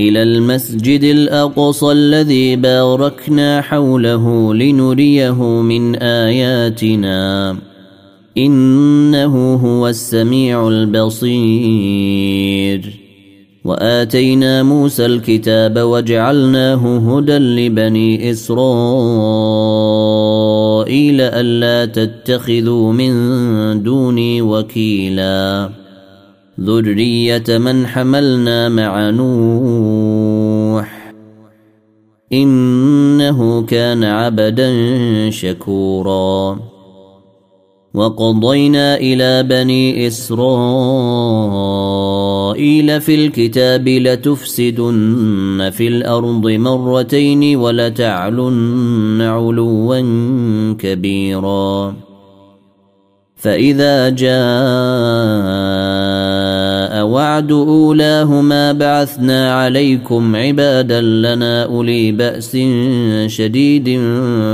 إلى المسجد الأقصى الذي باركنا حوله لنريه من آياتنا. إنه هو السميع البصير. وآتينا موسى الكتاب وجعلناه هدى لبني إسرائيل ألا تتخذوا من دوني وكيلاً. ذرية من حملنا مع نوح إنه كان عبدا شكورا وقضينا إلى بني إسرائيل في الكتاب لتفسدن في الأرض مرتين ولتعلن علوا كبيرا فإذا جاء وعد أولاهما بعثنا عليكم عبادا لنا أولي بأس شديد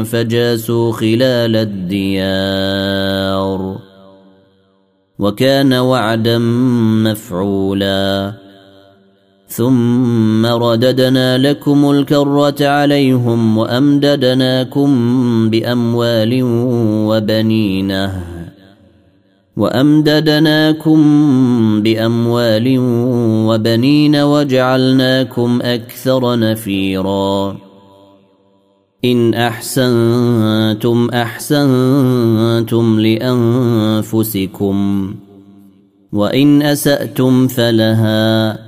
فجاسوا خلال الديار وكان وعدا مفعولا ثم رددنا لكم الكرة عليهم وأمددناكم بأموال وبنينه وأمددناكم بأموال وبنين وجعلناكم أكثر نفيرا. إن أحسنتم أحسنتم لأنفسكم وإن أسأتم فلها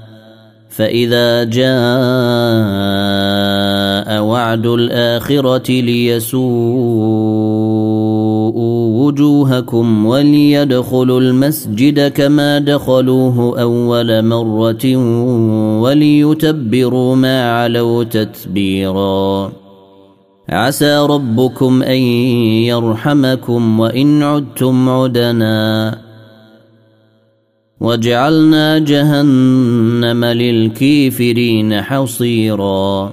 فإذا جاء وعد الآخرة ليسوءوا وجوهكم وليدخلوا المسجد كما دخلوه أول مرة وليتبروا ما علوا تتبيرا. عسى ربكم أن يرحمكم وإن عدتم عدنا. وجعلنا جهنم للكافرين حصيرا.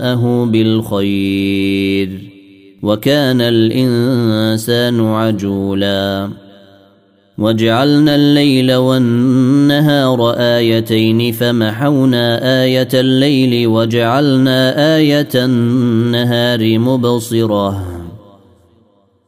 جاءه بالخير وكان الإنسان عجولا. وجعلنا الليل والنهار آيتين فمحونا آية الليل وجعلنا آية النهار مبصرة.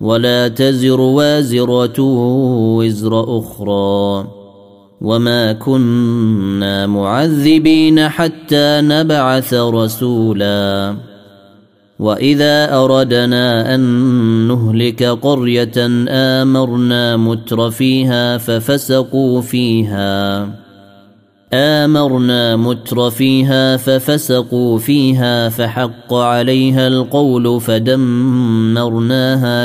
ولا تزر وازرة وزر أخرى وما كنا معذبين حتى نبعث رسولا وإذا أردنا أن نهلك قرية آمرنا متر فيها ففسقوا فيها آمرنا متر فيها ففسقوا فيها فحق عليها القول فدمرناها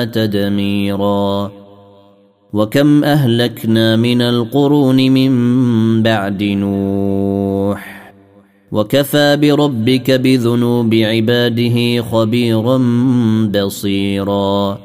تدميرا. وكم أهلكنا من القرون من بعد نوح. وكفى بربك بذنوب عباده خبيرا بصيرا.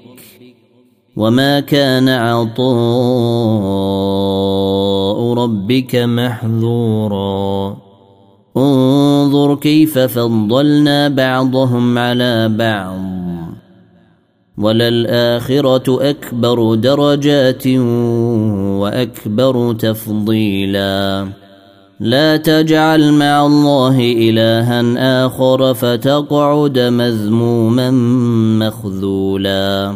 وما كان عطاء ربك محذورا انظر كيف فضلنا بعضهم على بعض وللاخره اكبر درجات واكبر تفضيلا لا تجعل مع الله الها اخر فتقعد مذموما مخذولا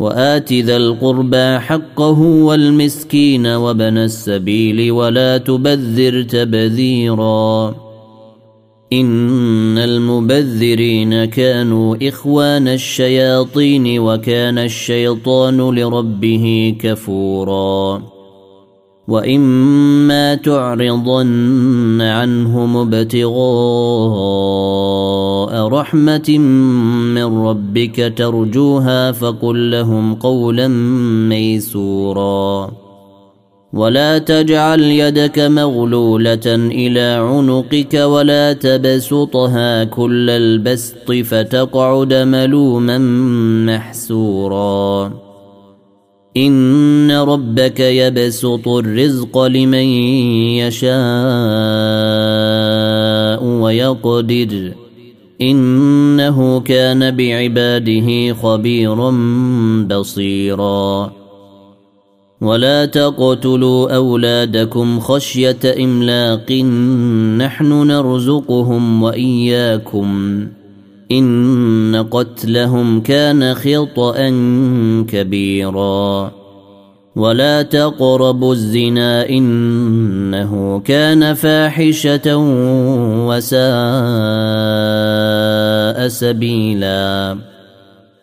وآت ذا القربى حقه والمسكين وبن السبيل ولا تبذر تبذيرا. إن المبذرين كانوا إخوان الشياطين وكان الشيطان لربه كفورا. وإما تعرضن عنهم ابتغاء رحمة من ربك ترجوها فقل لهم قولا ميسورا. ولا تجعل يدك مغلولة إلى عنقك ولا تبسطها كل البسط فتقعد ملوما محسورا. إن ربك يبسط الرزق لمن يشاء ويقدر. إنه كان بعباده خبيرا بصيرا. ولا تقتلوا أولادكم خشية إملاق نحن نرزقهم وإياكم. إن قتلهم كان خطأ كبيرا. ولا تقربوا الزنا إنه كان فاحشة وساء. سبيلا.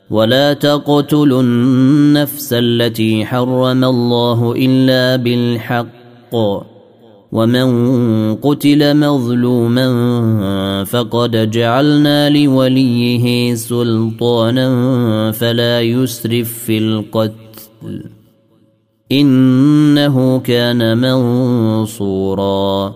ولا تقتلوا النفس التي حرم الله إلا بالحق. ومن قتل مظلوما فقد جعلنا لوليه سلطانا فلا يسرف في القتل. إنه كان منصورا.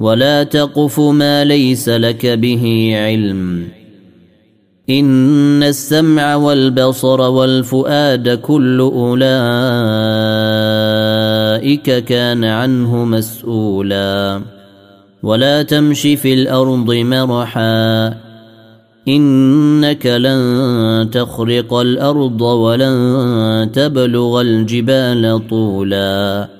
ولا تقف ما ليس لك به علم. إن السمع والبصر والفؤاد كل أولئك كان عنه مسؤولا. ولا تمش في الأرض مرحا. إنك لن تخرق الأرض ولن تبلغ الجبال طولا.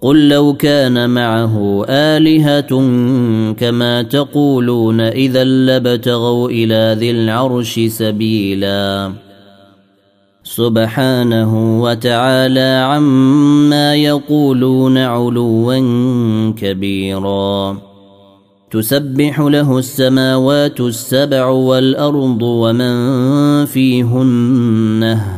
قل لو كان معه آلهة كما تقولون إذا لابتغوا إلى ذي العرش سبيلا. سبحانه وتعالى عما يقولون علوا كبيرا. تسبح له السماوات السبع والأرض ومن فيهن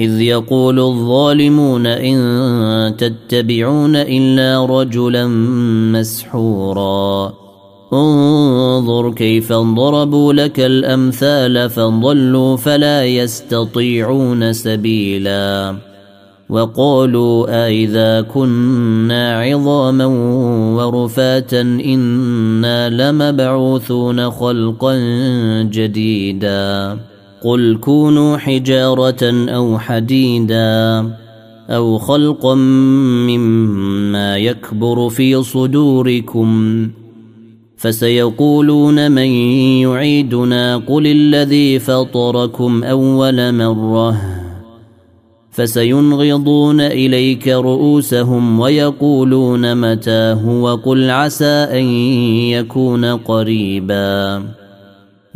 إذ يقول الظالمون إن تتبعون إلا رجلا مسحورا. انظر كيف ضربوا لك الأمثال فضلوا فلا يستطيعون سبيلا. وقالوا أإذا كنا عظاما ورفاتا إنا لمبعوثون خلقا جديدا. قل كونوا حجارة أو حديدا أو خلقا مما يكبر في صدوركم فسيقولون من يعيدنا قل الذي فطركم أول مرة فسينغضون إليك رؤوسهم ويقولون متاه وقل عسى أن يكون قريبا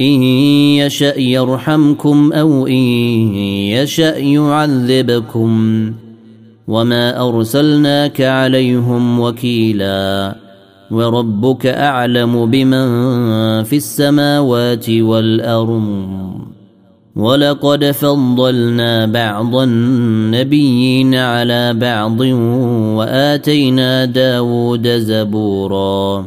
إن يشأ يرحمكم أو إن يشأ يعذبكم وما أرسلناك عليهم وكيلا وربك أعلم بمن في السماوات والأرض ولقد فضلنا بعض النبيين على بعض وآتينا داود زبورا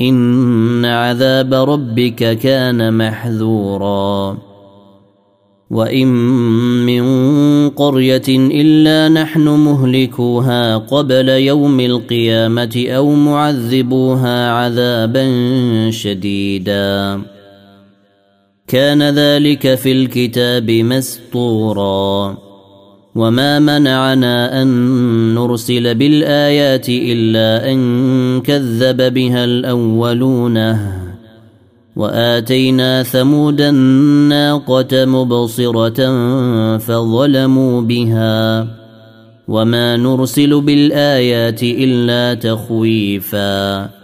إن عذاب ربك كان محذورا. وإن من قرية إلا نحن مهلكوها قبل يوم القيامة أو معذبوها عذابا شديدا. كان ذلك في الكتاب مسطورا. وما منعنا ان نرسل بالايات الا ان كذب بها الاولون واتينا ثمود الناقه مبصره فظلموا بها وما نرسل بالايات الا تخويفا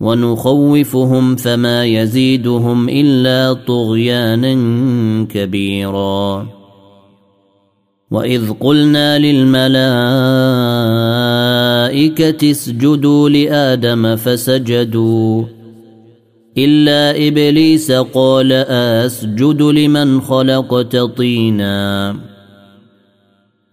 ونخوفهم فما يزيدهم إلا طغيانا كبيرا. وإذ قلنا للملائكة اسجدوا لآدم فسجدوا. إلا إبليس قال أسجد لمن خلقت طينا.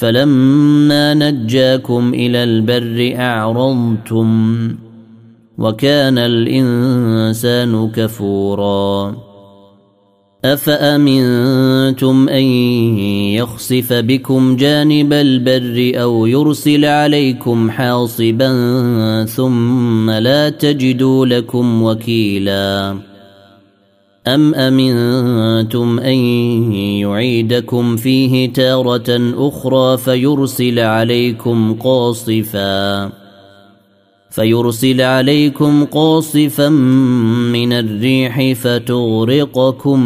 فلما نجاكم إلى البر أعرضتم وكان الإنسان كفورا. أفأمنتم أن يخسف بكم جانب البر أو يرسل عليكم حاصبا ثم لا تجدوا لكم وكيلا؟ أم أمنتم أن يعيدكم فيه تارة أخرى فيرسل عليكم قاصفا فيرسل عليكم قاصفا من الريح فتغرقكم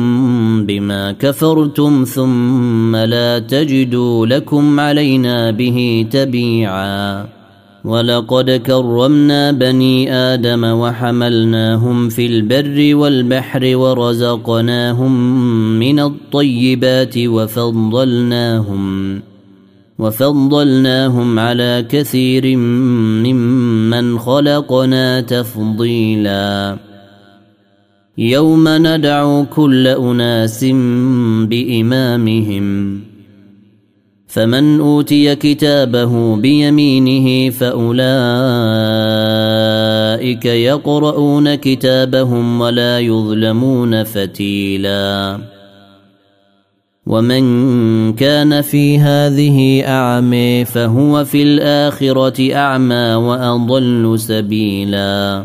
بما كفرتم ثم لا تجدوا لكم علينا به تبيعا ولقد كرمنا بني آدم وحملناهم في البر والبحر ورزقناهم من الطيبات وفضلناهم وفضلناهم على كثير ممن خلقنا تفضيلا. يوم ندعو كل أناس بإمامهم فمن أوتي كتابه بيمينه فأولئك يقرؤون كتابهم ولا يظلمون فتيلا. ومن كان في هذه اعمي فهو في الآخرة أعمى وأضل سبيلا.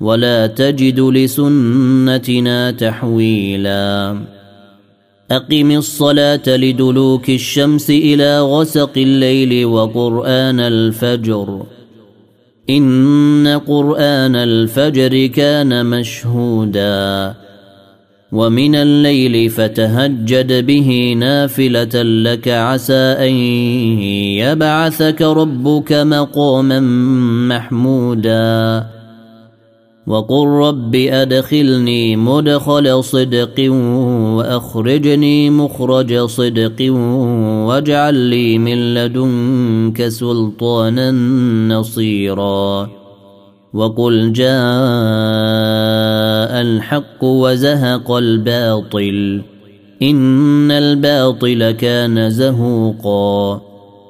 ولا تجد لسنتنا تحويلا. أقم الصلاة لدلوك الشمس إلى غسق الليل وقرآن الفجر. إن قرآن الفجر كان مشهودا. ومن الليل فتهجد به نافلة لك عسى أن يبعثك ربك مقاما محمودا. وقل رب أدخلني مدخل صدق وأخرجني مخرج صدق واجعل لي من لدنك سلطانا نصيرا. وقل جاء الحق وزهق الباطل. إن الباطل كان زهوقا.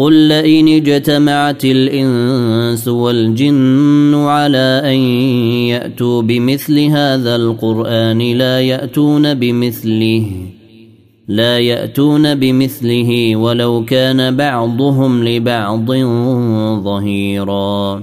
قل لئن اجتمعت الانس والجن على ان ياتوا بمثل هذا القران لا ياتون بمثله لا ياتون بمثله ولو كان بعضهم لبعض ظهيرا.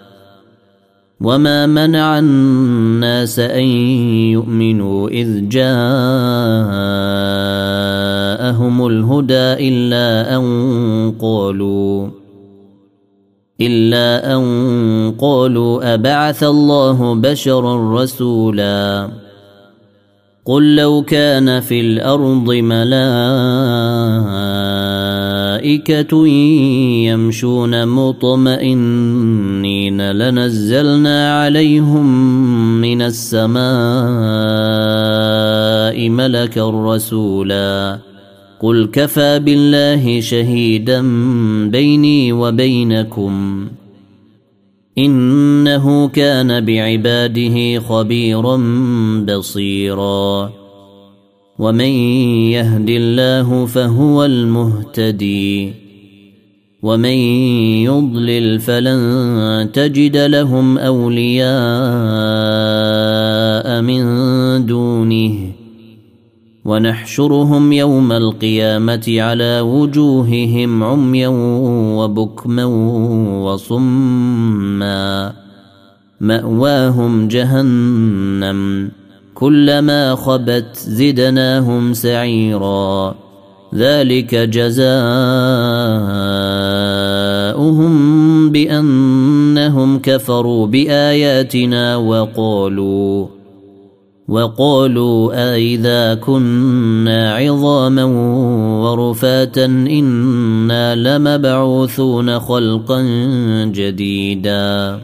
وما منع الناس ان يؤمنوا اذ جاءهم الهدى الا ان قالوا الا ان قالوا ابعث الله بشرا رسولا قل لو كان في الأرض ملائكه يمشون مطمئنين. لنزلنا عليهم من السماء ملكا رسولا. قل كفى بالله شهيدا بيني وبينكم. إنه كان بعباده خبيرا بصيرا. ومن يهد الله فهو المهتدي ومن يضلل فلن تجد لهم أولياء من دونه ونحشرهم يوم القيامة على وجوههم عميا وبكما وصما مأواهم جهنم كلما خبت زدناهم سعيرا. ذلك جزاؤهم بأنهم كفروا بآياتنا وقالوا وقالوا أإذا كنا عظاما ورفاتا إنا لمبعوثون خلقا جديدا.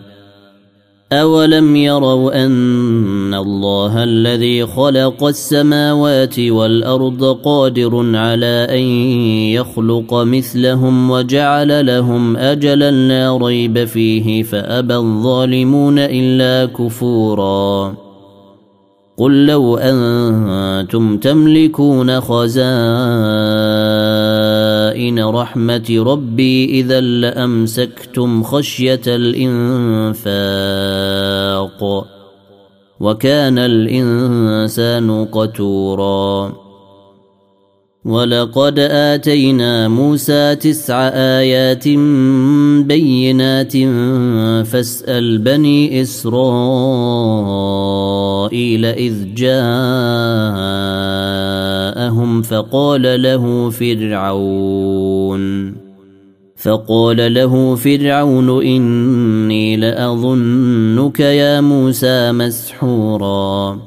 أولم يروا أن الله الذي خلق السماوات والأرض قادر على أن يخلق مثلهم وجعل لهم أجلا لا ريب فيه فأبى الظالمون إلا كفورا قل لو أنتم تملكون خزائن رحمة ربي إذا لأمسكتم خشية الإنفاق وكان الإنسان قتورا. ولقد آتينا موسى تسع آيات بينات فاسأل بني إسرائيل إذ جاءهم فقال له فرعون فقال له فرعون إني لأظنك يا موسى مسحورا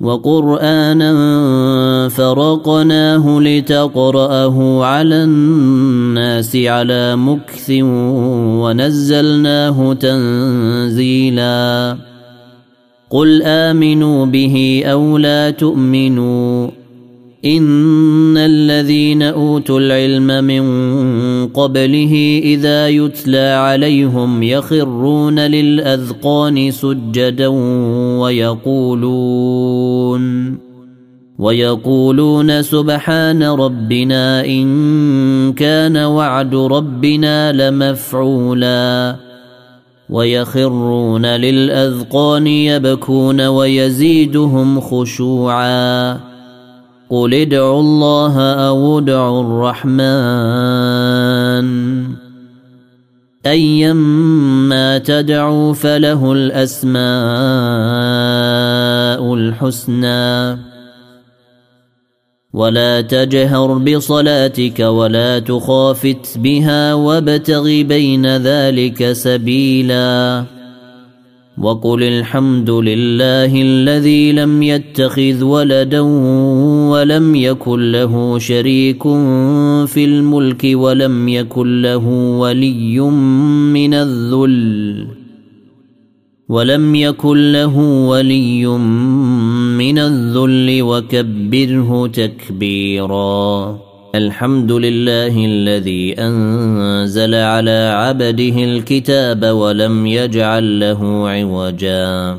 وقرآنا فرقناه لتقرأه على الناس على مكث ونزلناه تنزيلا. قل آمنوا به أو لا تؤمنوا. ان الذين اوتوا العلم من قبله اذا يتلى عليهم يخرون للاذقان سجدا ويقولون ويقولون سبحان ربنا ان كان وعد ربنا لمفعولا ويخرون للاذقان يبكون ويزيدهم خشوعا قل ادعوا الله أو ادعوا الرحمن ايما تدعوا فله الاسماء الحسنى ولا تجهر بصلاتك ولا تخافت بها وابتغ بين ذلك سبيلا وقل الحمد لله الذي لم يتخذ ولدا ولم يكن له شريك في الملك ولم يكن له ولي من الذل ولم يكن له ولي من الذل وكبره تكبيرا. الحمد لله الذي أنزل على عبده الكتاب ولم يجعل له عوجا.